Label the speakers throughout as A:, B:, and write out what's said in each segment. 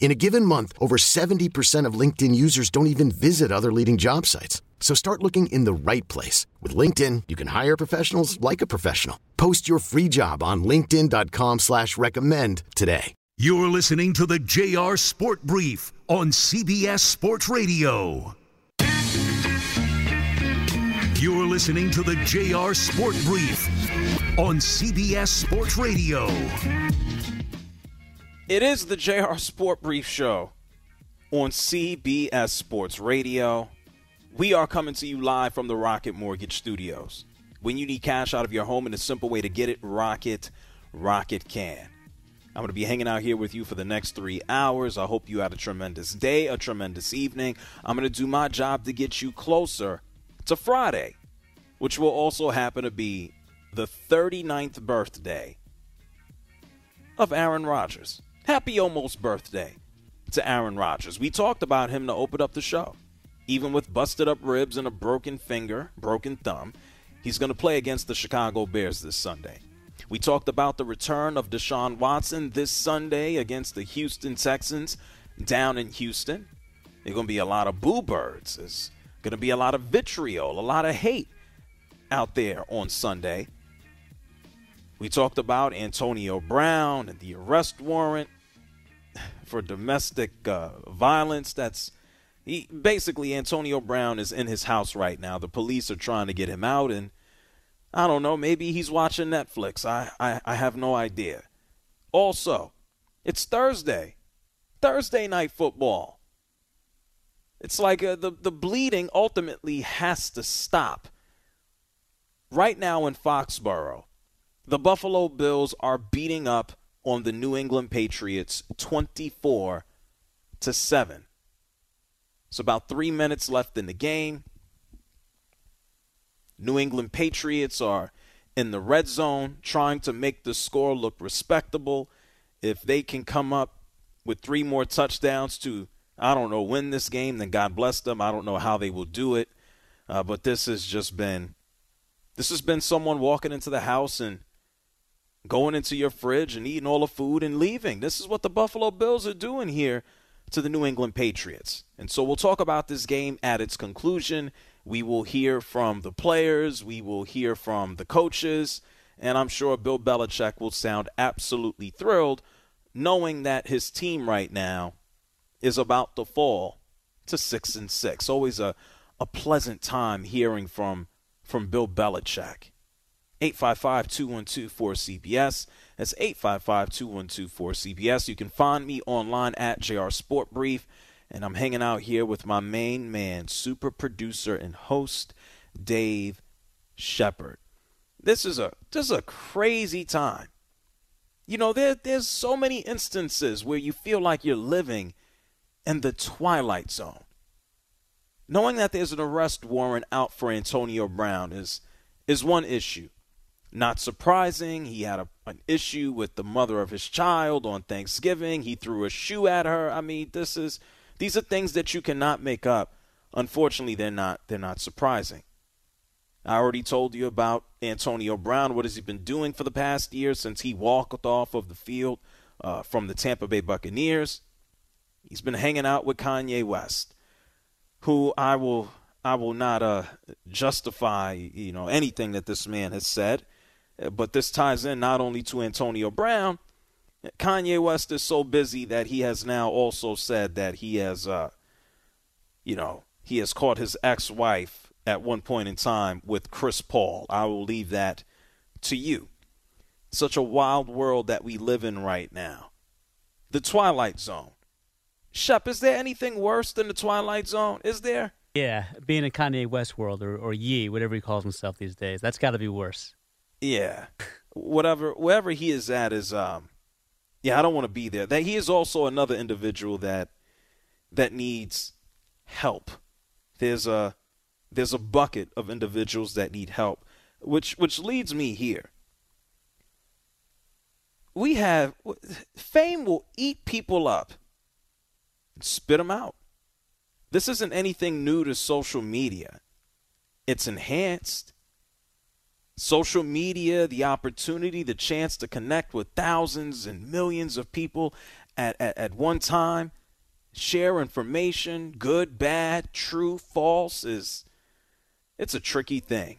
A: In a given month, over 70% of LinkedIn users don't even visit other leading job sites. So start looking in the right place. With LinkedIn, you can hire professionals like a professional. Post your free job on linkedin.com slash recommend today.
B: You're listening to the JR Sport Brief on CBS Sports Radio. You're listening to the JR Sport Brief on CBS Sports Radio.
C: It is the JR Sport Brief Show on CBS Sports Radio. We are coming to you live from the Rocket Mortgage Studios. When you need cash out of your home and a simple way to get it, Rocket, Rocket can. I'm going to be hanging out here with you for the next three hours. I hope you had a tremendous day, a tremendous evening. I'm going to do my job to get you closer to Friday, which will also happen to be the 39th birthday of Aaron Rodgers. Happy almost birthday to Aaron Rodgers. We talked about him to open up the show. Even with busted up ribs and a broken finger, broken thumb, he's going to play against the Chicago Bears this Sunday. We talked about the return of Deshaun Watson this Sunday against the Houston Texans down in Houston. There's going to be a lot of boo birds. There's going to be a lot of vitriol, a lot of hate out there on Sunday. We talked about Antonio Brown and the arrest warrant for domestic uh, violence. That's he basically Antonio Brown is in his house right now. The police are trying to get him out, and I don't know. Maybe he's watching Netflix. I I, I have no idea. Also, it's Thursday, Thursday night football. It's like uh, the the bleeding ultimately has to stop. Right now in Foxborough, the Buffalo Bills are beating up on the New England Patriots 24 to 7. It's about 3 minutes left in the game. New England Patriots are in the red zone trying to make the score look respectable. If they can come up with three more touchdowns to I don't know win this game, then God bless them. I don't know how they will do it, uh, but this has just been this has been someone walking into the house and going into your fridge and eating all the food and leaving. This is what the Buffalo Bills are doing here to the New England Patriots. And so we'll talk about this game at its conclusion. We will hear from the players, we will hear from the coaches, and I'm sure Bill Belichick will sound absolutely thrilled knowing that his team right now is about to fall to 6 and 6. Always a a pleasant time hearing from from Bill Belichick. 855-212-4CBS. That's 855-212-4CBS. You can find me online at JR Sport Brief, and I'm hanging out here with my main man, super producer and host, Dave Shepard. This is a this is a crazy time. You know, there there's so many instances where you feel like you're living in the twilight zone. Knowing that there's an arrest warrant out for Antonio Brown is is one issue. Not surprising, he had a, an issue with the mother of his child on Thanksgiving. He threw a shoe at her. I mean, this is these are things that you cannot make up. Unfortunately, they're not they're not surprising. I already told you about Antonio Brown. What has he been doing for the past year since he walked off of the field uh, from the Tampa Bay Buccaneers? He's been hanging out with Kanye West, who I will I will not uh, justify you know anything that this man has said. But this ties in not only to Antonio Brown. Kanye West is so busy that he has now also said that he has, uh, you know, he has caught his ex-wife at one point in time with Chris Paul. I will leave that to you. such a wild world that we live in right now. The Twilight Zone. Shep, is there anything worse than the Twilight Zone? Is there?
D: Yeah, being in Kanye West world or, or whatever he calls himself these days. That's got to be worse.
C: Yeah. Whatever, wherever he is at is, um, yeah, I don't want to be there. That he is also another individual that that needs help. There's a there's a bucket of individuals that need help, which which leads me here. We have fame will eat people up, and spit them out. This isn't anything new to social media. It's enhanced. Social media, the opportunity, the chance to connect with thousands and millions of people at, at, at one time, share information, good, bad, true, false, is it's a tricky thing.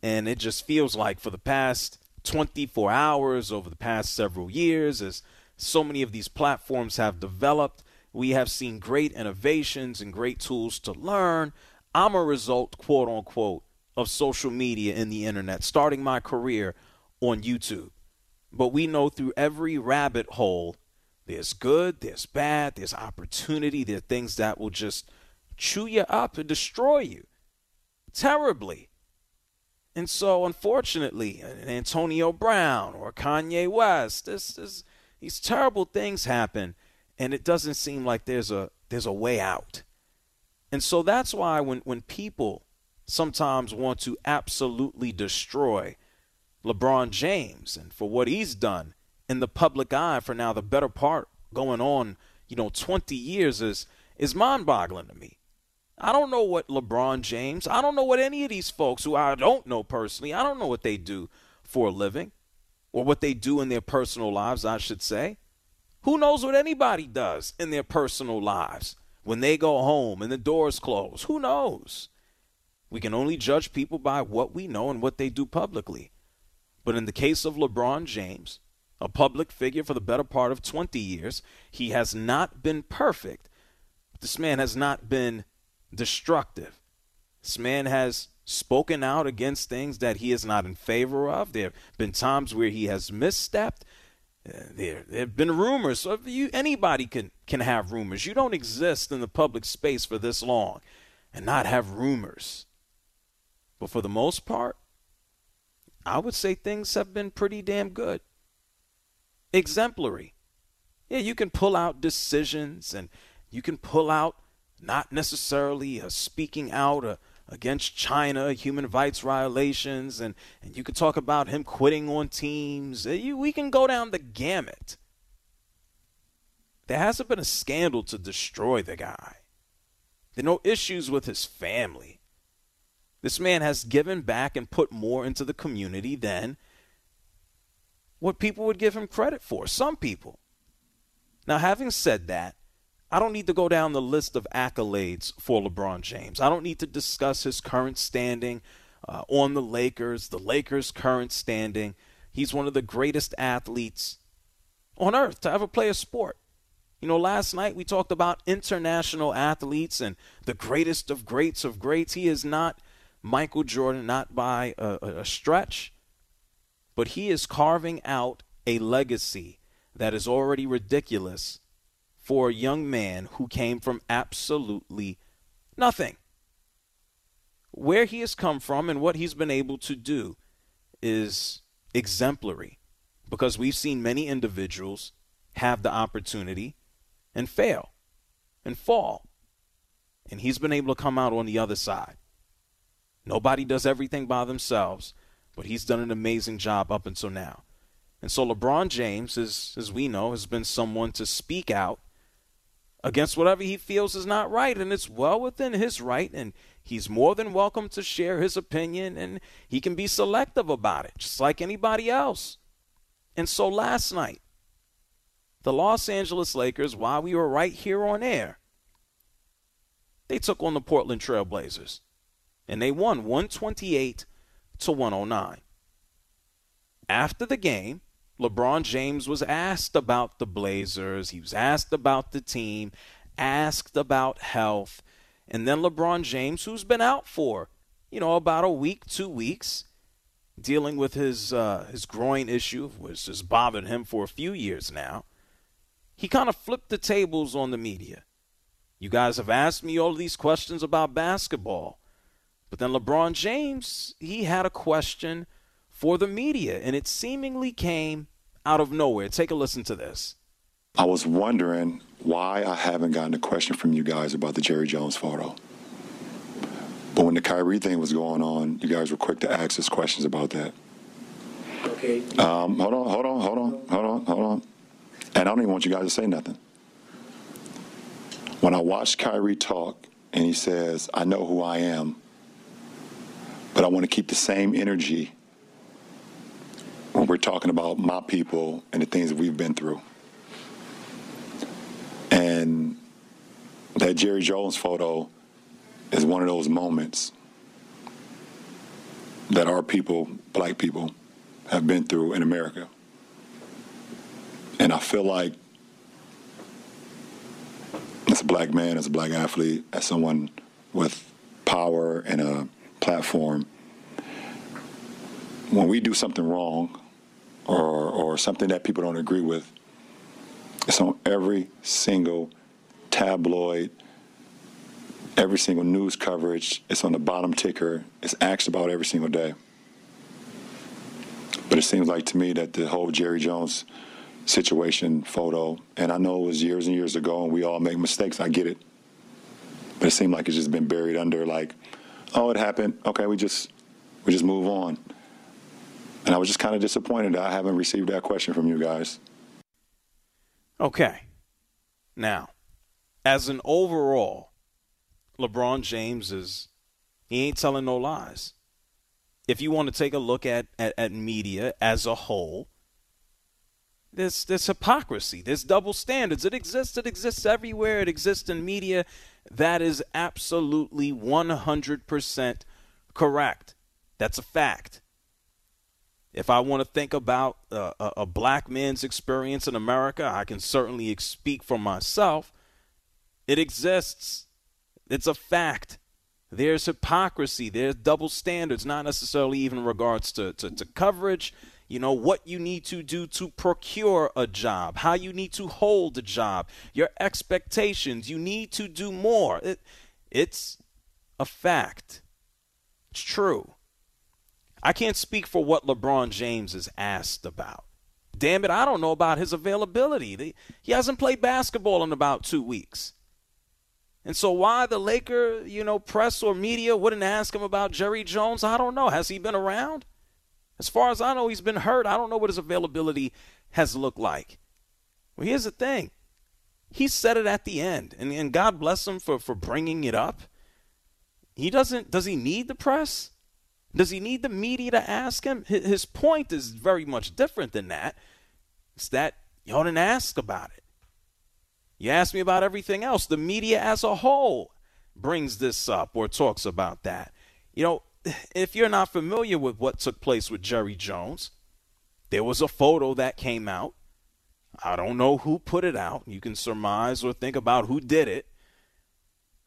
C: And it just feels like for the past 24 hours, over the past several years, as so many of these platforms have developed, we have seen great innovations and great tools to learn. I'm a result, quote unquote, of social media and the internet, starting my career on YouTube. But we know through every rabbit hole, there's good, there's bad, there's opportunity, there are things that will just chew you up and destroy you terribly. And so, unfortunately, an Antonio Brown or Kanye West, this, this, these terrible things happen and it doesn't seem like there's a there's a way out. And so that's why when when people sometimes want to absolutely destroy LeBron James and for what he's done in the public eye for now the better part going on, you know, 20 years is is mind-boggling to me. I don't know what LeBron James, I don't know what any of these folks who I don't know personally, I don't know what they do for a living or what they do in their personal lives, I should say. Who knows what anybody does in their personal lives when they go home and the doors close? Who knows? We can only judge people by what we know and what they do publicly. But in the case of LeBron James, a public figure for the better part of 20 years, he has not been perfect. This man has not been destructive. This man has spoken out against things that he is not in favor of. There have been times where he has misstepped uh, there, there have been rumors. So you, anybody can can have rumors. You don't exist in the public space for this long and not have rumors. But for the most part, I would say things have been pretty damn good. Exemplary. Yeah, you can pull out decisions and you can pull out not necessarily a speaking out, a against China, human rights violations, and, and you could talk about him quitting on teams. Uh, you, we can go down the gamut. There hasn't been a scandal to destroy the guy. There are no issues with his family. This man has given back and put more into the community than what people would give him credit for. Some people. Now, having said that, I don't need to go down the list of accolades for LeBron James. I don't need to discuss his current standing uh, on the Lakers, the Lakers' current standing. He's one of the greatest athletes on earth to ever play a sport. You know, last night we talked about international athletes and the greatest of greats of greats. He is not Michael Jordan, not by a, a stretch, but he is carving out a legacy that is already ridiculous for a young man who came from absolutely nothing. Where he has come from and what he's been able to do is exemplary because we've seen many individuals have the opportunity and fail and fall. And he's been able to come out on the other side. Nobody does everything by themselves, but he's done an amazing job up until now. And so LeBron James, is, as we know, has been someone to speak out against whatever he feels is not right. And it's well within his right. And he's more than welcome to share his opinion. And he can be selective about it, just like anybody else. And so last night, the Los Angeles Lakers, while we were right here on air, they took on the Portland Trailblazers. And they won 128 to 109. After the game, LeBron James was asked about the Blazers, he was asked about the team, asked about health. And then LeBron James, who's been out for, you know, about a week, two weeks, dealing with his uh, his groin issue, which has bothered him for a few years now. He kind of flipped the tables on the media. You guys have asked me all these questions about basketball, but then LeBron James he had a question for the media, and it seemingly came out of nowhere. Take a listen to this.
E: I was wondering why I haven't gotten a question from you guys about the Jerry Jones photo. But when the Kyrie thing was going on, you guys were quick to ask us questions about that.
F: Okay.
E: Um, hold on, hold on, hold on, hold on, hold on. And I don't even want you guys to say nothing. When I watched Kyrie talk and he says, I know who I am, but I want to keep the same energy when we're talking about my people and the things that we've been through. And that Jerry Jones photo is one of those moments that our people, black people, have been through in America. And I feel like as a black man, as a black athlete, as someone with power and a platform, when we do something wrong or, or something that people don't agree with, it's on every single tabloid, every single news coverage. It's on the bottom ticker. It's asked about every single day. But it seems like to me that the whole Jerry Jones situation photo, and I know it was years and years ago, and we all make mistakes. I get it. But it seemed like it's just been buried under like, oh, it happened. Okay, we just we just move on. And I was just kind of disappointed that I haven't received that question from you guys.
C: Okay. Now, as an overall, LeBron James is he ain't telling no lies. If you want to take a look at, at, at media as a whole, there's there's hypocrisy, there's double standards. It exists, it exists everywhere, it exists in media. That is absolutely 100% correct. That's a fact. If I want to think about a, a black man's experience in America, I can certainly speak for myself. It exists. It's a fact. There's hypocrisy. There's double standards, not necessarily even in regards to, to, to, coverage. You know, what you need to do to procure a job, how you need to hold a job, your expectations. You need to do more. It, it's a fact. It's true. I can't speak for what LeBron James is asked about. Damn it, I don't know about his availability. He hasn't played basketball in about two weeks. And so why the Laker, you know, press or media wouldn't ask him about Jerry Jones, I don't know. Has he been around? As far as I know, he's been hurt. I don't know what his availability has looked like. Well, here's the thing. He said it at the end, and, and God bless him for, for bringing it up. He doesn't, does he need the press? Does he need the media to ask him? His point is very much different than that. It's that y'all didn't ask about it. You ask me about everything else. The media as a whole brings this up or talks about that. You know, if you're not familiar with what took place with Jerry Jones, there was a photo that came out. I don't know who put it out. You can surmise or think about who did it.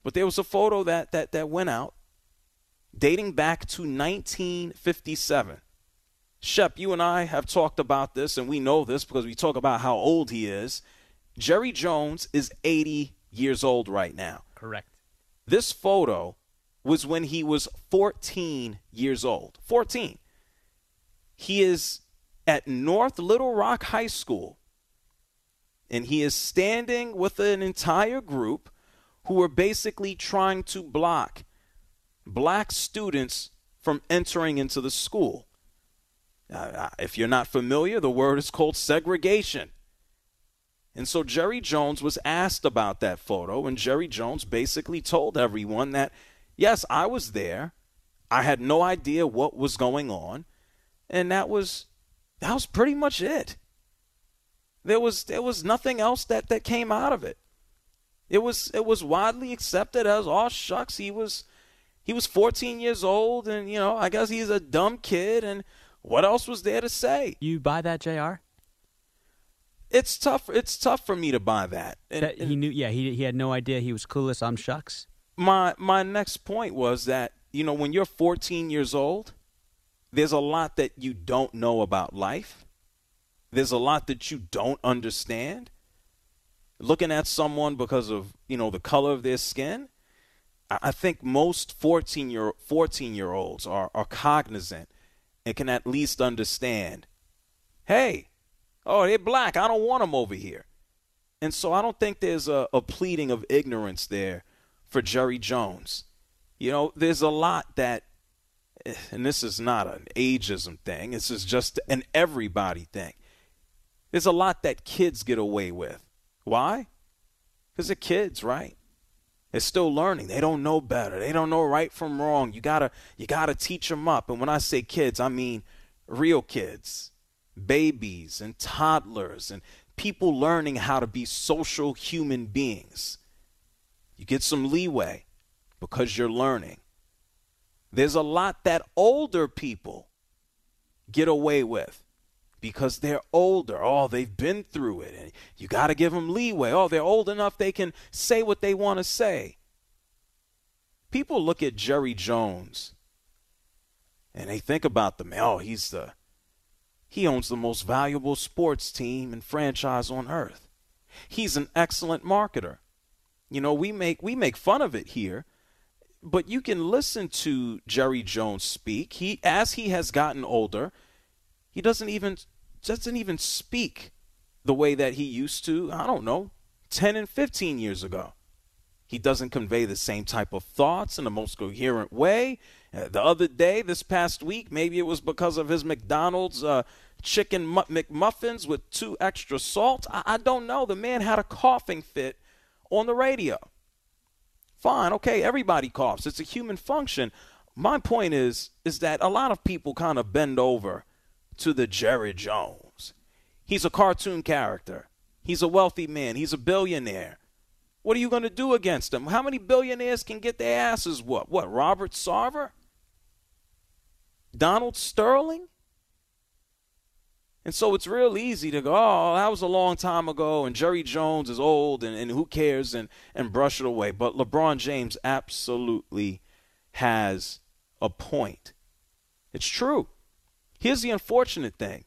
C: But there was a photo that that that went out dating back to 1957. Shep, you and I have talked about this, and we know this because we talk about how old he is. Jerry Jones is 80 years old right now.
D: Correct.
C: This photo was when he was 14 years old. 14. He is at North Little Rock High School, and he is standing with an entire group who are basically trying to block black students from entering into the school. Uh, if you're not familiar, the word is called segregation. And so Jerry Jones was asked about that photo, and Jerry Jones basically told everyone that, yes, I was there. I had no idea what was going on, and that was that was pretty much it. There was there was nothing else that, that came out of it. It was it was widely accepted as oh shucks, he was he was 14 years old, and you know, I guess he's a dumb kid. And what else was there to say?
D: You buy that, Jr.
C: It's tough. It's tough for me to buy that.
D: And, that he knew. Yeah, he he had no idea he was clueless. I'm shucks.
C: My my next point was that you know when you're 14 years old, there's a lot that you don't know about life. There's a lot that you don't understand. Looking at someone because of, you know, the color of their skin, I think most 14 year 14 year olds are, are cognizant and can at least understand, hey, oh, they're black. I don't want them over here. And so I don't think there's a, a pleading of ignorance there for Jerry Jones. You know, there's a lot that, eh, and this is not an ageism thing, this is just an everybody thing. There's a lot that kids get away with. Why? Because they're kids, right? They're still learning. They don't know better. They don't know right from wrong. You gotta you gotta teach them up. And when I say kids, I mean real kids, babies and toddlers and people learning how to be social human beings. You get some leeway because you're learning. There's a lot that older people get away with because they're older. Oh, they've been through it. And you got to give them leeway. Oh, they're old enough they can say what they want to say. People look at Jerry Jones and they think about the man. Oh, he's the he owns the most valuable sports team and franchise on earth. He's an excellent marketer. You know, we make we make fun of it here, but you can listen to Jerry Jones speak. He as he has gotten older, he doesn't even doesn't even speak the way that he used to, I don't know, 10 and 15 years ago. He doesn't convey the same type of thoughts in the most coherent way. Uh, the other day, this past week, maybe it was because of his McDonald's uh, chicken McMuffins with two extra salt. I-, I don't know. The man had a coughing fit on the radio. Fine, okay, everybody coughs. It's a human function. My point is is that a lot of people kind of bend over to the Jerry Jones. He's a cartoon character. He's a wealthy man. He's a billionaire. What are you going to do against them? How many billionaires can get their asses what? What, Robert Sarver? Donald Sterling? And so it's real easy to go, oh, that was a long time ago, and Jerry Jones is old, and, and who cares, and, and brush it away. But LeBron James absolutely has a point. It's true. Here's the unfortunate thing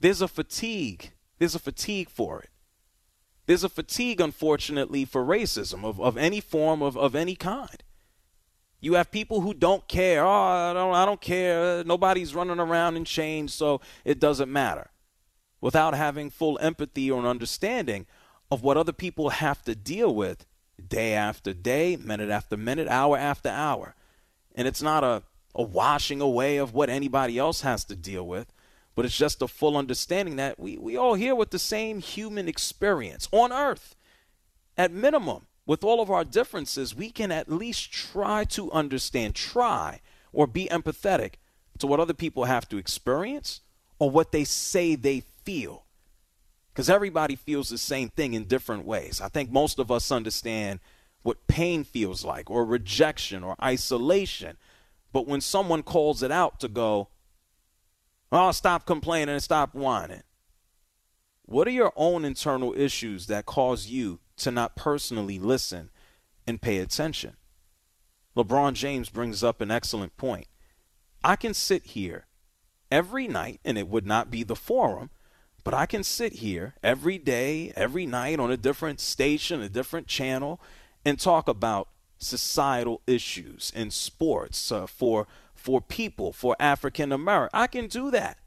C: there's a fatigue. There's a fatigue for it. There's a fatigue, unfortunately, for racism of, of any form of, of any kind. You have people who don't care. Oh, I don't, I don't care. Nobody's running around in chains, so it doesn't matter. Without having full empathy or an understanding of what other people have to deal with day after day, minute after minute, hour after hour. And it's not a a washing away of what anybody else has to deal with, but it's just a full understanding that we, we all here with the same human experience on earth. At minimum, with all of our differences, we can at least try to understand, try, or be empathetic to what other people have to experience or what they say they feel. Because everybody feels the same thing in different ways. I think most of us understand what pain feels like, or rejection, or isolation. But when someone calls it out to go, oh, stop complaining and stop whining. What are your own internal issues that cause you to not personally listen and pay attention? LeBron James brings up an excellent point. I can sit here every night, and it would not be the forum, but I can sit here every day, every night on a different station, a different channel, and talk about societal issues in sports uh, for for people for African American. I can do that.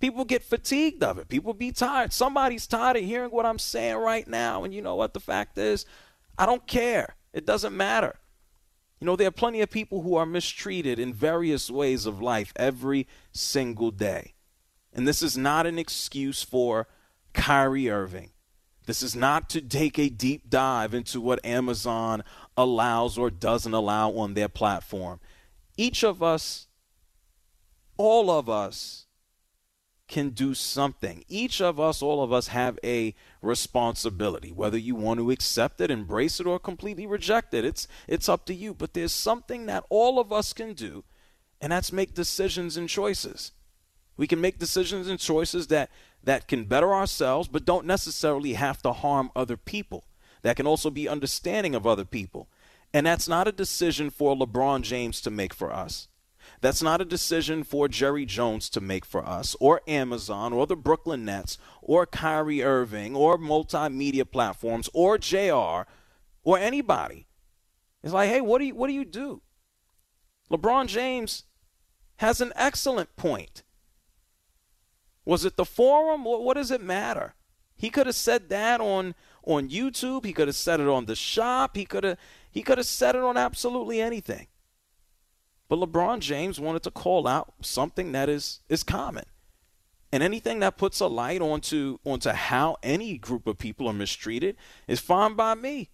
C: People get fatigued of it. People be tired. Somebody's tired of hearing what I'm saying right now. And you know what the fact is? I don't care. It doesn't matter. You know, there are plenty of people who are mistreated in various ways of life every single day. And this is not an excuse for Kyrie Irving. This is not to take a deep dive into what Amazon allows or doesn't allow on their platform. Each of us, all of us, can do something. Each of us, all of us, have a responsibility. Whether you want to accept it, embrace it, or completely reject it, it's it's up to you. But there's something that all of us can do, and that's make decisions and choices. We can make decisions and choices that that can better ourselves, but don't necessarily have to harm other people that can also be understanding of other people. And that's not a decision for LeBron James to make for us. That's not a decision for Jerry Jones to make for us, or Amazon, or the Brooklyn Nets, or Kyrie Irving, or multimedia platforms, or JR, or anybody. It's like, hey, what do you what do you do? LeBron James has an excellent point. Was it the forum? What, does it matter? He could have said that on on YouTube. He could have said it on the shop. He could have he could have said it on absolutely anything. But LeBron James wanted to call out something that is is common. And anything that puts a light onto onto how any group of people are mistreated is fine by me.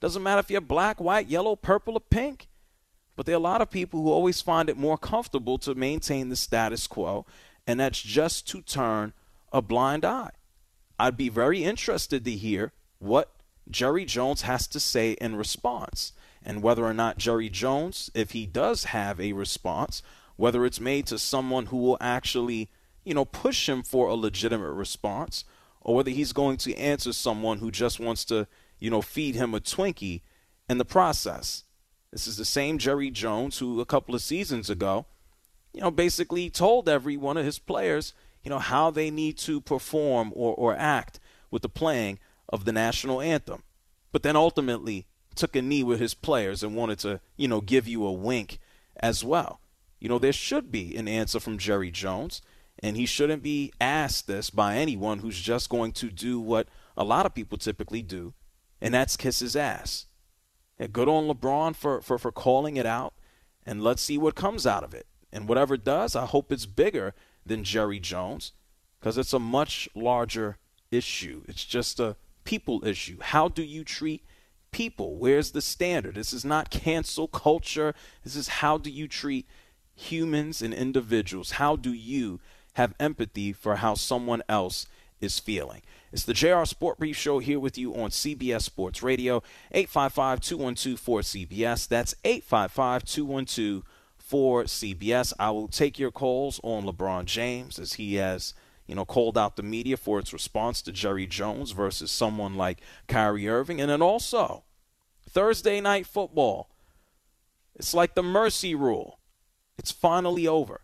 C: Doesn't matter if you're black, white, yellow, purple, or pink. But there are a lot of people who always find it more comfortable to maintain the status quo, and that's just to turn a blind eye. I'd be very interested to hear what Jerry Jones has to say in response and whether or not Jerry Jones, if he does have a response, whether it's made to someone who will actually, you know, push him for a legitimate response, or whether he's going to answer someone who just wants to, you know, feed him a Twinkie in the process. This is the same Jerry Jones who a couple of seasons ago, you know, basically told every one of his players, you know, how they need to perform or, or act with the playing of the national anthem. But then ultimately took a knee with his players and wanted to, you know, give you a wink as well. You know, there should be an answer from Jerry Jones, and he shouldn't be asked this by anyone who's just going to do what a lot of people typically do, and that's kiss his ass. Yeah, good on LeBron for, for, for calling it out, and let's see what comes out of it. And whatever it does, I hope it's bigger than Jerry Jones because it's a much larger issue. It's just a people issue. How do you treat people? Where's the standard? This is not cancel culture. This is how do you treat humans and individuals? How do you have empathy for how someone else is feeling? It's the JR Sport Brief Show here with you on CBS Sports Radio, 855 212 4CBS. That's 855 212 4CBS. I will take your calls on LeBron James as he has you know, called out the media for its response to Jerry Jones versus someone like Kyrie Irving. And then also, Thursday night football. It's like the mercy rule. It's finally over.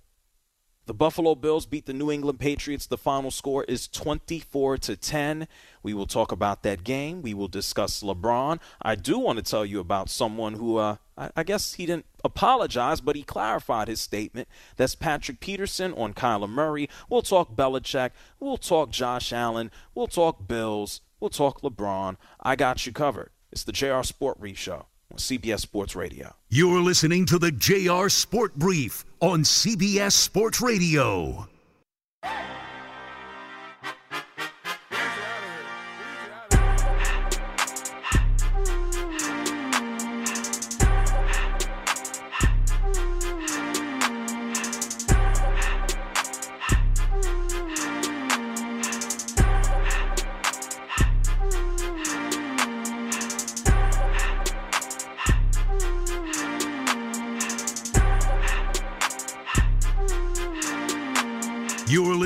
C: The Buffalo Bills beat the New England Patriots. The final score is 24 to 10. We will talk about that game. We will discuss LeBron. I do want to tell you about someone who, uh, I, guess he didn't apologize, but he clarified his statement. That's Patrick Peterson on Kyler Murray. We'll talk Belichick. We'll talk Josh Allen. We'll talk Bills. We'll talk LeBron. I got you covered. It's the JR Sport Brief Show on CBS Sports Radio.
B: You're listening to the JR Sport Brief on CBS Sports Radio.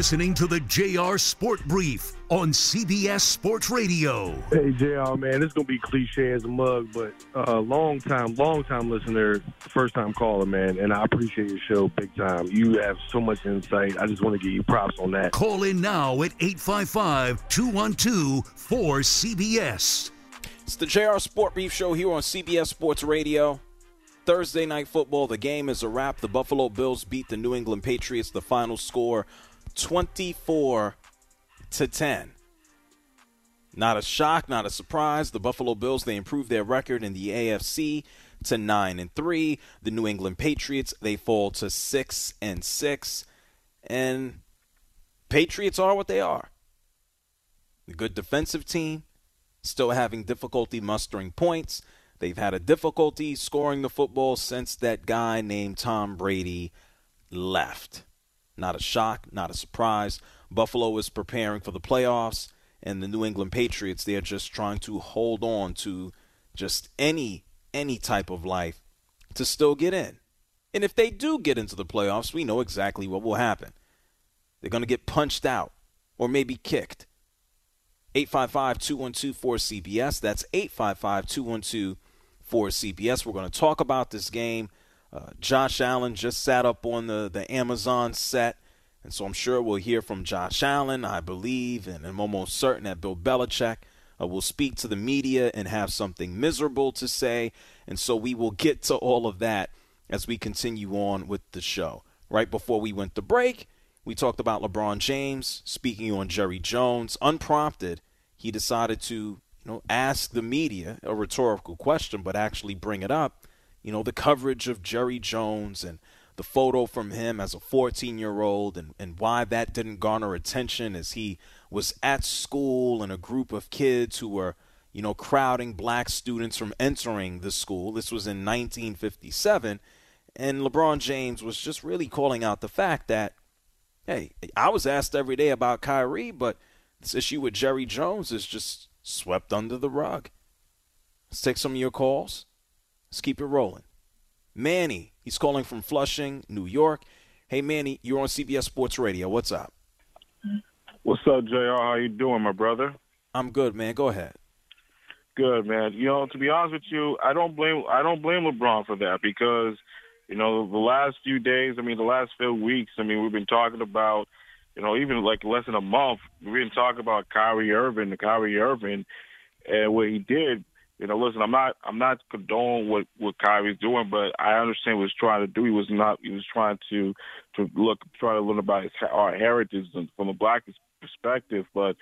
B: Listening to the JR Sport Brief on CBS Sports Radio.
G: Hey, JR, man, this is going to be cliche as a mug, but uh, long time, long time listener, first time caller, man, and I appreciate your show big time. You have so much insight. I just want to give you props on that.
B: Call in now at 855 212 4CBS.
C: It's the JR Sport Brief Show here on CBS Sports Radio. Thursday night football, the game is a wrap. The Buffalo Bills beat the New England Patriots. The final score 24 to 10. Not a shock, not a surprise. The Buffalo Bills they improved their record in the AFC to 9 and 3. The New England Patriots they fall to 6 and 6. And Patriots are what they are. A good defensive team, still having difficulty mustering points. They've had a difficulty scoring the football since that guy named Tom Brady left. Not a shock, not a surprise. Buffalo is preparing for the playoffs, and the New England Patriots, they are just trying to hold on to just any any type of life to still get in. And if they do get into the playoffs, we know exactly what will happen. They're going to get punched out or maybe kicked. 855 212 4CBS. That's 855 212 4CBS. We're going to talk about this game Uh, Josh Allen just sat up on the, the Amazon set, and so I'm sure we'll hear from Josh Allen, I believe, and I'm almost certain that Bill Belichick uh, will speak to the media and have something miserable to say. And so we will get to all of that as we continue on with the show. Right before we went to break, we talked about LeBron James speaking on Jerry Jones. Unprompted, he decided to, you know, ask the media a rhetorical question, but actually bring it up. You know, the coverage of Jerry Jones and the photo from him as a 14 year old and, and why that didn't garner attention as he was at school and a group of kids who were, you know, crowding black students from entering the school. This was in 1957. And LeBron James was just really calling out the fact that, hey, I was asked every day about Kyrie, but this issue with Jerry Jones is just swept under the rug. Let's take some of your calls. Let's keep it rolling. Manny, he's calling from Flushing, New York. Hey, Manny, you're on CBS Sports Radio. What's up?
H: What's up, Jr? How you doing, my brother?
C: I'm good, man. Go ahead.
H: Good, man. You know, to be honest with you, I don't blame I don't blame LeBron for that because, you know, the last few days, I mean, the last few weeks, I mean, we've been talking about, you know, even like less than a month, we've been talking about Kyrie Irving, the Kyrie Irving, and what he did you know, listen, I'm not I'm not condoning what what Kyrie's doing, but I understand what he's trying to do. He was not he was trying to to look try to learn about his our heritage from a black perspective. But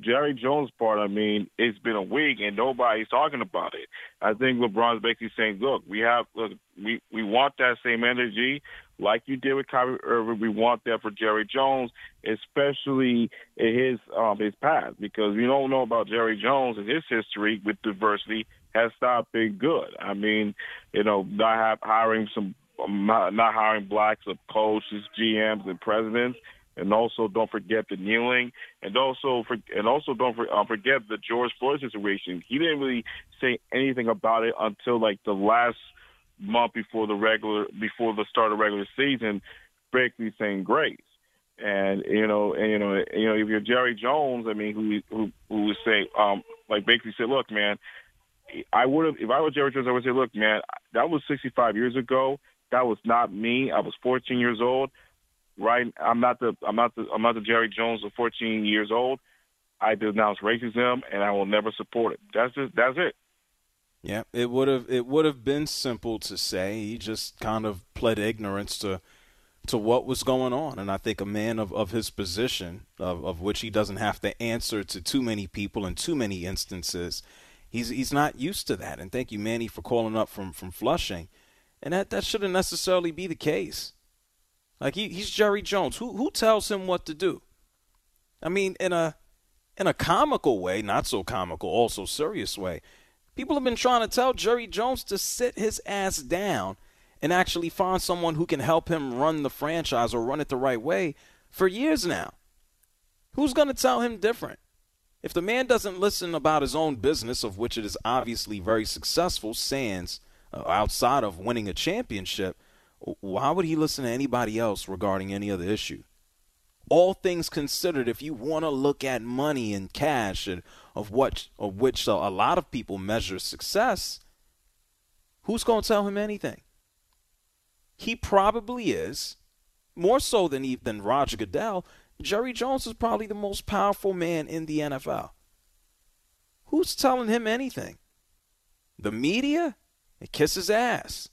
H: Jerry Jones part, I mean, it's been a week and nobody's talking about it. I think LeBron's basically saying, look, we have look, we we want that same energy like you did with Kyrie Irving. We want that for Jerry Jones, especially his um, his past, because we don't know about Jerry Jones and his history with diversity has not been good. I mean, you know, not have, hiring some not, not hiring blacks of coaches, GMs, and presidents. And also, don't forget the kneeling, and also, for, and also, don't for, uh, forget the George Floyd situation. He didn't really say anything about it until like the last month before the regular before the start of regular season, basically saying grace. And you know, and you know, you know, if you're Jerry Jones, I mean, who who who would say, um, like basically say, look, man, I would have if I was Jerry Jones, I would say, look, man, that was 65 years ago. That was not me. I was 14 years old. Right? I'm not the I'm not the I'm not the Jerry Jones of 14 years old. I denounce racism, and I will never support it. That's just that's it.
C: Yeah, it would have it would have been simple to say. He just kind of pled ignorance to to what was going on, and I think a man of, of his position, of, of which he doesn't have to answer to too many people in too many instances, he's he's not used to that. And thank you, Manny, for calling up from from Flushing, and that that shouldn't necessarily be the case. Like he, he's Jerry Jones. Who who tells him what to do? I mean, in a in a comical way, not so comical, also serious way. People have been trying to tell Jerry Jones to sit his ass down and actually find someone who can help him run the franchise or run it the right way for years now. Who's going to tell him different? If the man doesn't listen about his own business, of which it is obviously very successful, sans uh, outside of winning a championship, why would he listen to anybody else regarding any other issue? All things considered, if you want to look at money and cash and of what of which a lot of people measure success, who's going to tell him anything? He probably is more so than than Roger Goodell. Jerry Jones is probably the most powerful man in the NFL. Who's telling him anything? The media? It kisses ass.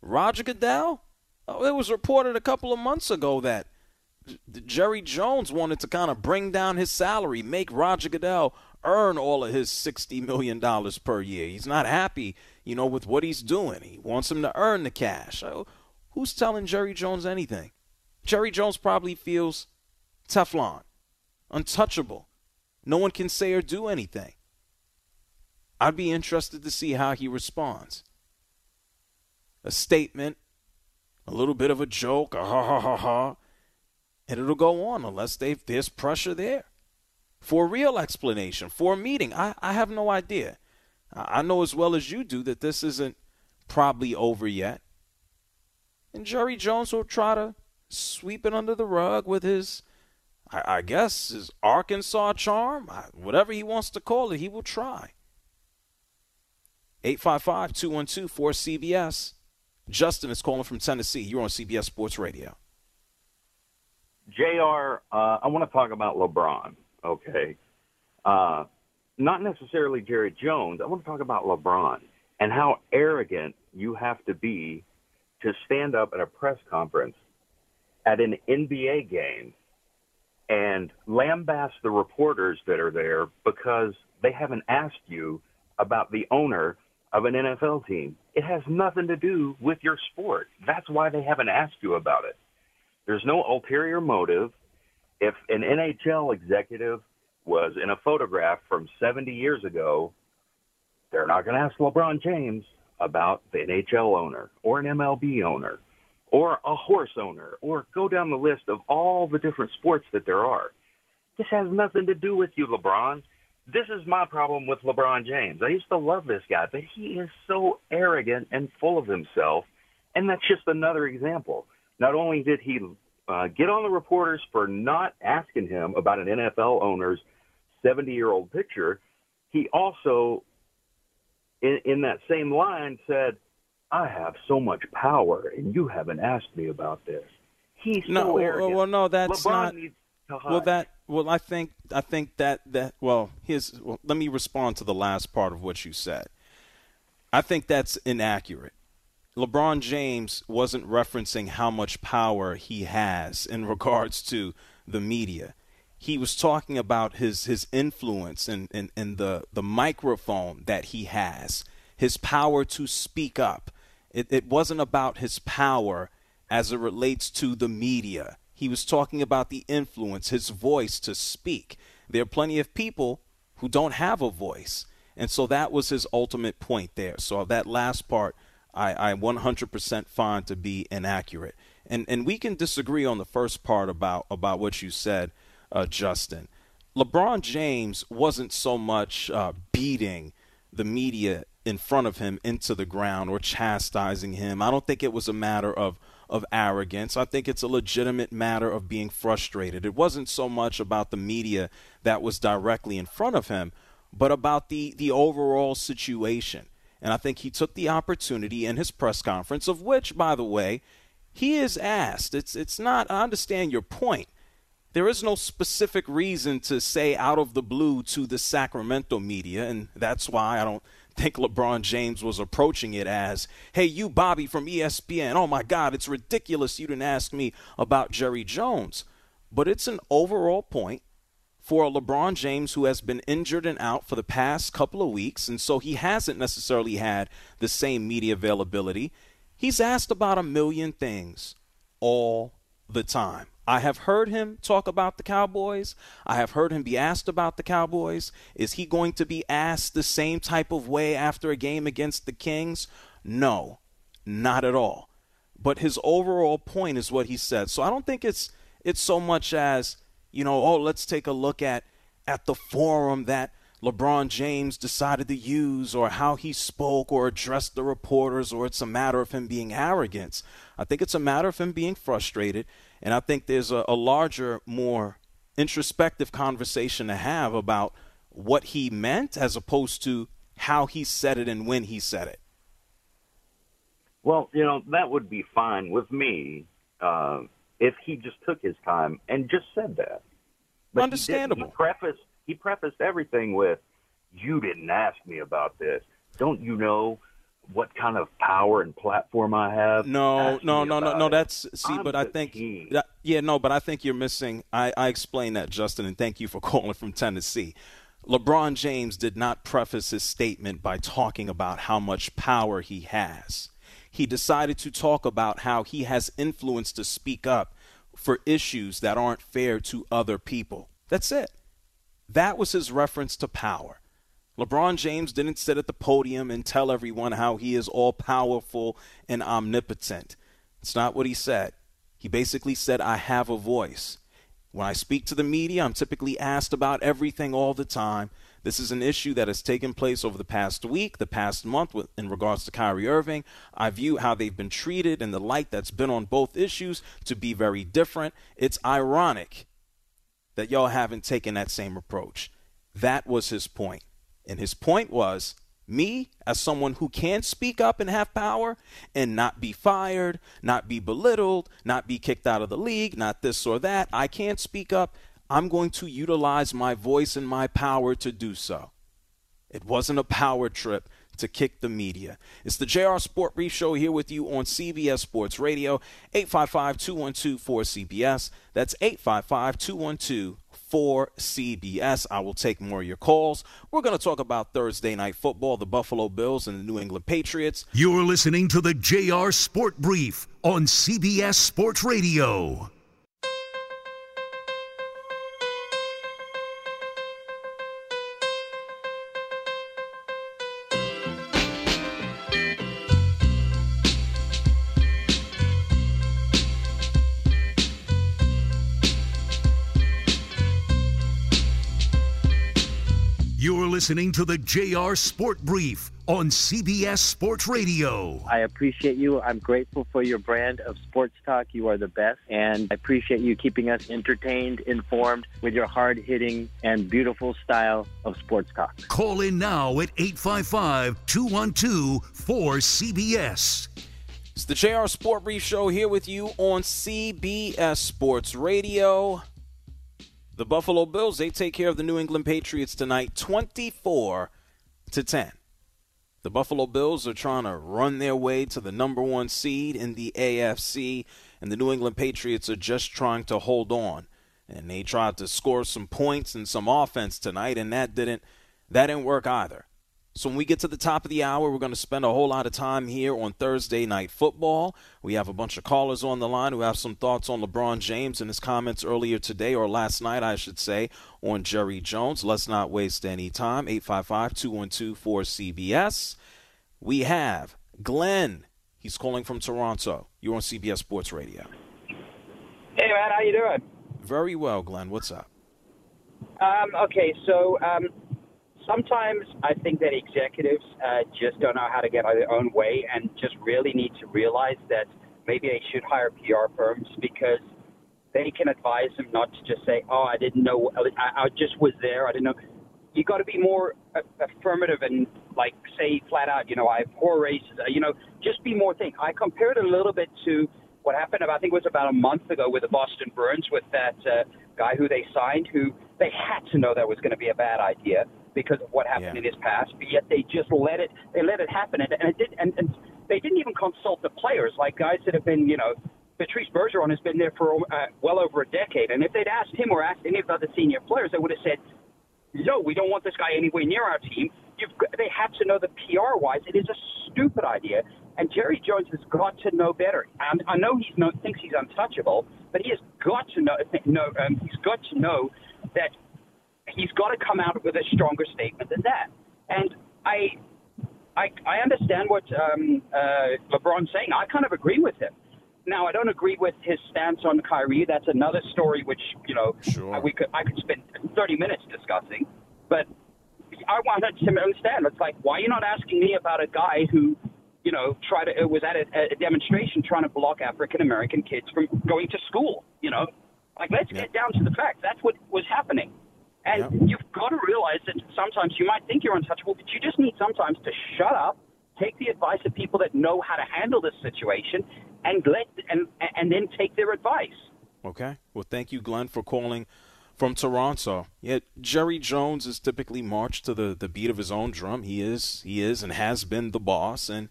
C: Roger Goodell? Oh, it was reported a couple of months ago that Jerry Jones wanted to kind of bring down his salary, make Roger Goodell earn all of his $60 million per year. He's not happy, you know, with what he's doing. He wants him to earn the cash. So who's telling Jerry Jones anything? Jerry Jones probably feels Teflon, untouchable. No one can say or do anything. I'd be interested to see how he responds. A statement, a little bit of a joke, a ha ha ha ha, and it'll go on unless there's pressure there for a real explanation, for a meeting. I, I have no idea. I know as well as you do that this isn't probably over yet. And Jerry Jones will try to sweep it under the rug with his, I, I guess, his Arkansas charm, whatever he wants to call it, he will try. 855 212 4CBS. Justin is calling from Tennessee. You're on CBS Sports Radio.
I: JR, uh, I want to talk about LeBron, okay? Uh, not necessarily Jerry Jones. I want to talk about LeBron and how arrogant you have to be to stand up at a press conference at an NBA game and lambaste the reporters that are there because they haven't asked you about the owner of an NFL team. It has nothing to do with your sport. That's why they haven't asked you about it. There's no ulterior motive. If an NHL executive was in a photograph from 70 years ago, they're not going to ask LeBron James about the NHL owner or an MLB owner or a horse owner or go down the list of all the different sports that there are. This has nothing to do with you, LeBron. This is my problem with LeBron James. I used to love this guy, but he is so arrogant and full of himself. And that's just another example. Not only did he uh, get on the reporters for not asking him about an NFL owner's 70 year old picture, he also, in, in that same line, said, I have so much power, and you haven't asked me about this. He's
C: no,
I: so arrogant.
C: Well, well, no, that's
I: LeBron
C: not.
I: Needs to hide.
C: Well, that well, I think I think that that well, here's well, let me respond to the last part of what you said. I think that's inaccurate. LeBron James wasn't referencing how much power he has in regards to the media. He was talking about his his influence and, and, and the, the microphone that he has, his power to speak up. It, it wasn't about his power as it relates to the media. He was talking about the influence, his voice to speak. There are plenty of people who don't have a voice. And so that was his ultimate point there. So that last part, I, I 100% find to be inaccurate. And, and we can disagree on the first part about, about what you said, uh, Justin. LeBron James wasn't so much uh, beating the media in front of him into the ground or chastising him. I don't think it was a matter of of arrogance. I think it's a legitimate matter of being frustrated. It wasn't so much about the media that was directly in front of him, but about the the overall situation. And I think he took the opportunity in his press conference, of which, by the way, he is asked. It's it's not. I understand your point. There is no specific reason to say out of the blue to the Sacramento media, and that's why I don't think LeBron James was approaching it as, hey, you, Bobby from ESPN, oh my God, it's ridiculous you didn't ask me about Jerry Jones. But it's an overall point for a LeBron James who has been injured and out for the past couple of weeks, and so he hasn't necessarily had the same media availability. He's asked about a million things all the time. I have heard him talk about the Cowboys. I have heard him be asked about the Cowboys. Is he going to be asked the same type of way after a game against the Kings? No, not at all. But his overall point is what he said. So I don't think it's it's so much as, you know, oh, let's take a look at at the forum that LeBron James decided to use or how he spoke or addressed the reporters or it's a matter of him being arrogant. I think it's a matter of him being frustrated and I think there's a, a larger, more introspective conversation to have about what he meant as opposed to how he said it and when he said it.
I: Well, you know, that would be fine with me uh, if he just took his time and just said that. But
C: Understandable.
I: He, he prefaced he prefaced everything with, "You didn't ask me about this. Don't you know what kind of power and platform I have.
C: No, no, no, no, no.
I: it.
C: That's see,
I: I'm
C: but I think that, yeah, no, but I think you're missing. I I explained that, Justin, and thank you for calling from Tennessee. LeBron James did not preface his statement by talking about how much power he has. He decided to talk about how he has influence to speak up for issues that aren't fair to other people. That's it. That was his reference to power. LeBron James didn't sit at the podium and tell everyone how he is all powerful and omnipotent. It's not what he said. He basically said, I have a voice. When I speak to the media, I'm typically asked about everything all the time. This is an issue that has taken place over the past week, the past month, with, in regards to Kyrie Irving. I view how they've been treated and the light that's been on both issues to be very different. It's ironic that y'all haven't taken that same approach. That was his point. And his point was Me, as someone who can speak up and have power and not be fired, not be belittled, not be kicked out of the league, not this or that, I can't speak up. I'm going to utilize my voice and my power to do so. It wasn't a power trip to kick the media. It's the JR Sport Brief Show here with you on CBS Sports Radio, 855 212 4CBS. That's 855 212 4CBS. I will take more of your calls. We're going to talk about Thursday night football, the Buffalo Bills and the New England Patriots.
B: You're listening to the JR Sport Brief on CBS Sports Radio. Listening to the JR Sport Brief on CBS Sports Radio.
F: I appreciate you. I'm grateful for your brand of sports talk. You are the best. And I appreciate you keeping us entertained, informed with your hard hitting and beautiful style of sports talk.
B: Call in now at 855 212 4CBS.
C: It's the JR Sport Brief Show here with you on CBS Sports Radio. The Buffalo Bills, they take care of the New England Patriots tonight 24 to 10. The Buffalo Bills are trying to run their way to the number 1 seed in the AFC and the New England Patriots are just trying to hold on. And they tried to score some points and some offense tonight and that didn't that didn't work either. So when we get to the top of the hour, we're going to spend a whole lot of time here on Thursday Night Football. We have a bunch of callers on the line who have some thoughts on LeBron James and his comments earlier today, or last night, I should say, on Jerry Jones. Let's not waste any time. 855 212 4CBS. We have Glenn. He's calling from Toronto. You're on CBS Sports Radio.
J: Hey, man, how you doing?
C: Very well, Glenn. What's up?
J: Um, okay, so um, sometimes I think that executives uh, just don't know how to get out of their own way and just really need to realize that maybe they should hire PR firms because they can advise them not to just say, "Oh, I didn't know. I, I just was there. I didn't know." You got to be more affirmative and like say flat out, you know, I have poor races. Uh, you know, just be more think. I compared it a little bit to what happened. I think it was about a month ago with the Boston Bruins with that uh, guy who they signed, who they had to know that was going to be a bad idea because of what happened
C: Yeah.
J: in his past, but yet they just let it they let it happen, and, and it did, and, and they didn't even consult the players, like guys that have been, you know, Patrice Bergeron has been there for uh, well over a decade, and if they'd asked him or asked any of the other senior players, they would have said, "No, we don't want this guy anywhere near our team." You've they have to know that PR wise, it is a stupid idea, and Jerry Jones has got to know better. And I know he's no, thinks he's untouchable, but he has got to know, know um, he's got to know that he's got to come out with a stronger statement than that. And I, I, I understand what um, uh, LeBron's saying. I kind of agree with him. Now, I don't agree with his stance on Kyrie. That's another story, which you know
C: Sure.
J: we could I could spend 30 minutes discussing. But I wanted to understand. It's like, why are you not asking me about a guy who, you know, tried to was at a, a demonstration trying to block African American kids from going to school? You know, like let's
C: Yeah.
J: get down to the facts. That's what was happening. And
C: Yeah.
J: you've got to realize that sometimes you might think you're untouchable, but you just need sometimes to shut up, take the advice of people that know how to handle this situation, and let and and then take their advice.
C: Okay. Well, thank you, Glenn, for calling from Toronto. Yeah, Jerry Jones is typically marched to the, the beat of his own drum. He is, he is, and has been the boss. And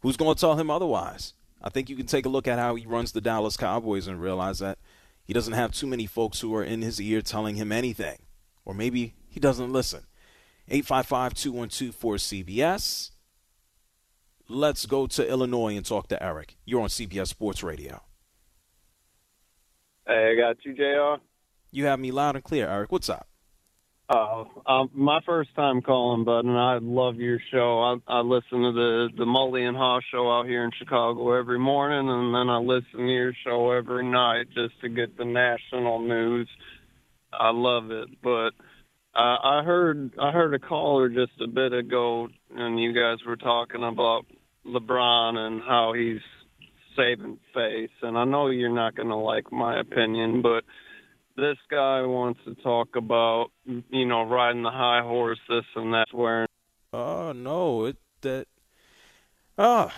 C: who's going to tell him otherwise? I think you can take a look at how he runs the Dallas Cowboys and realize that he doesn't have too many folks who are in his ear telling him anything, or maybe he doesn't listen. 855 212 4CBS. Let's go to Illinois and talk to Eric. You're on CBS Sports Radio.
K: Hey, I got you, Jr.
C: You have me loud and clear, Eric. What's up?
K: Uh, um, my first time calling, bud, and I love your show. I, I listen to the the Mully and Haugh show out here in Chicago every morning, and then I listen to your show every night just to get the national news. I love it, but uh, I heard I heard a caller just a bit ago, and you guys were talking about LeBron and how he's saving face, and I know you're not going to like my opinion, but this guy wants to talk about, you know, riding the high horse, this and that, wearing
C: Uh, no, it that. Uh,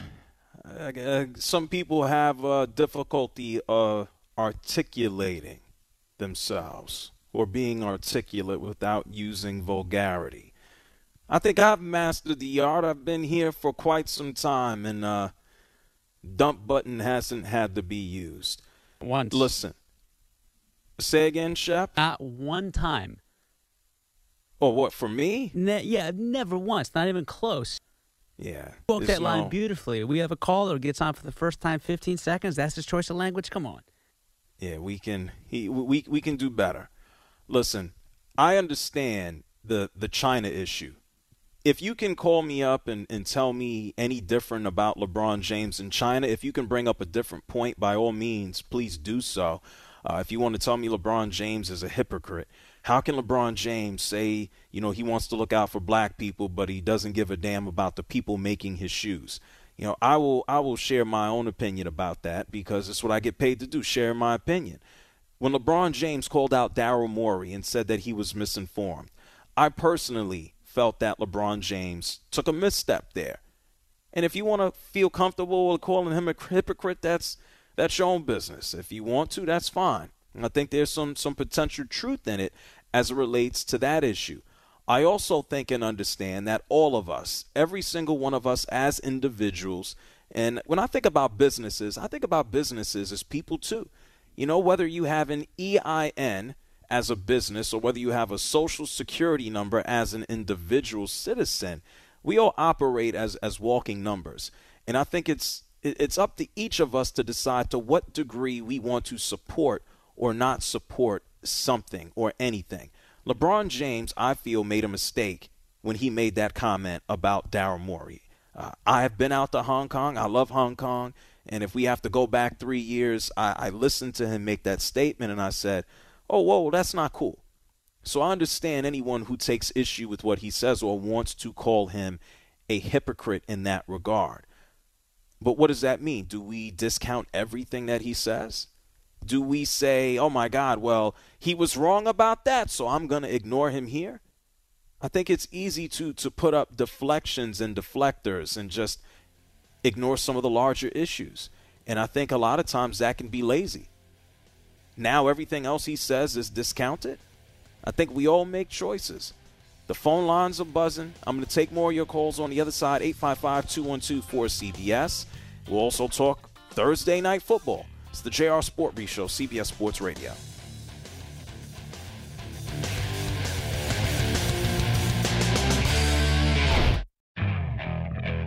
C: uh, some people have uh, difficulty uh, articulating themselves or being articulate without using vulgarity. I think I've mastered the art. I've been here for quite some time, and uh, dump button hasn't had to be used.
D: Once.
C: Listen. Say again, Shep?
D: Not one time.
C: Or oh, what, for me?
D: Ne- yeah, never once. Not even close.
C: Yeah.
D: Spoke that line beautifully. We have a caller who gets on for the first time 15 seconds. That's his choice of language. Come on.
C: Yeah, we can he we we can do better. Listen, I understand the the China issue. If you can call me up and, and tell me any different about LeBron James in China, if you can bring up a different point, by all means, please do so. Uh, if you want to tell me LeBron James is a hypocrite, how can LeBron James say, you know, he wants to look out for black people, but he doesn't give a damn about the people making his shoes? You know, I will I will share my own opinion about that because it's what I get paid to do, share my opinion. When LeBron James called out Daryl Morey and said that he was misinformed, I personally felt that LeBron James took a misstep there. And if you want to feel comfortable with calling him a hypocrite, that's that's your own business. If you want to, that's fine. I think there's some some potential truth in it as it relates to that issue. I also think and understand that all of us, every single one of us as individuals, and when I think about businesses, I think about businesses as people too. You know, whether you have an EIN as a business or whether you have a social security number as an individual citizen, we all operate as as walking numbers. And I think it's it's up to each of us to decide to what degree we want to support or not support something or anything. LeBron James, I feel, made a mistake when he made that comment about Daryl Morey. Uh, I have been out to Hong Kong. I love Hong Kong. And if we have to go back three years, I, I listened to him make that statement and I said, oh, whoa, that's not cool. So I understand anyone who takes issue with what he says or wants to call him a hypocrite in that regard. But what does that mean? Do we discount everything that he says? do we say, oh my God, well, he was wrong about that, so I'm going to ignore him here? I think it's easy to, to put up deflections and deflectors and just ignore some of the larger issues. And I think a lot of times that can be lazy. Now everything else he says is discounted. I think we all make choices. The phone lines are buzzing. I'm going to take more of your calls on the other side, 855 212 4CBS. We'll also talk Thursday night football. It's the JR Sport Show, CBS Sports Radio.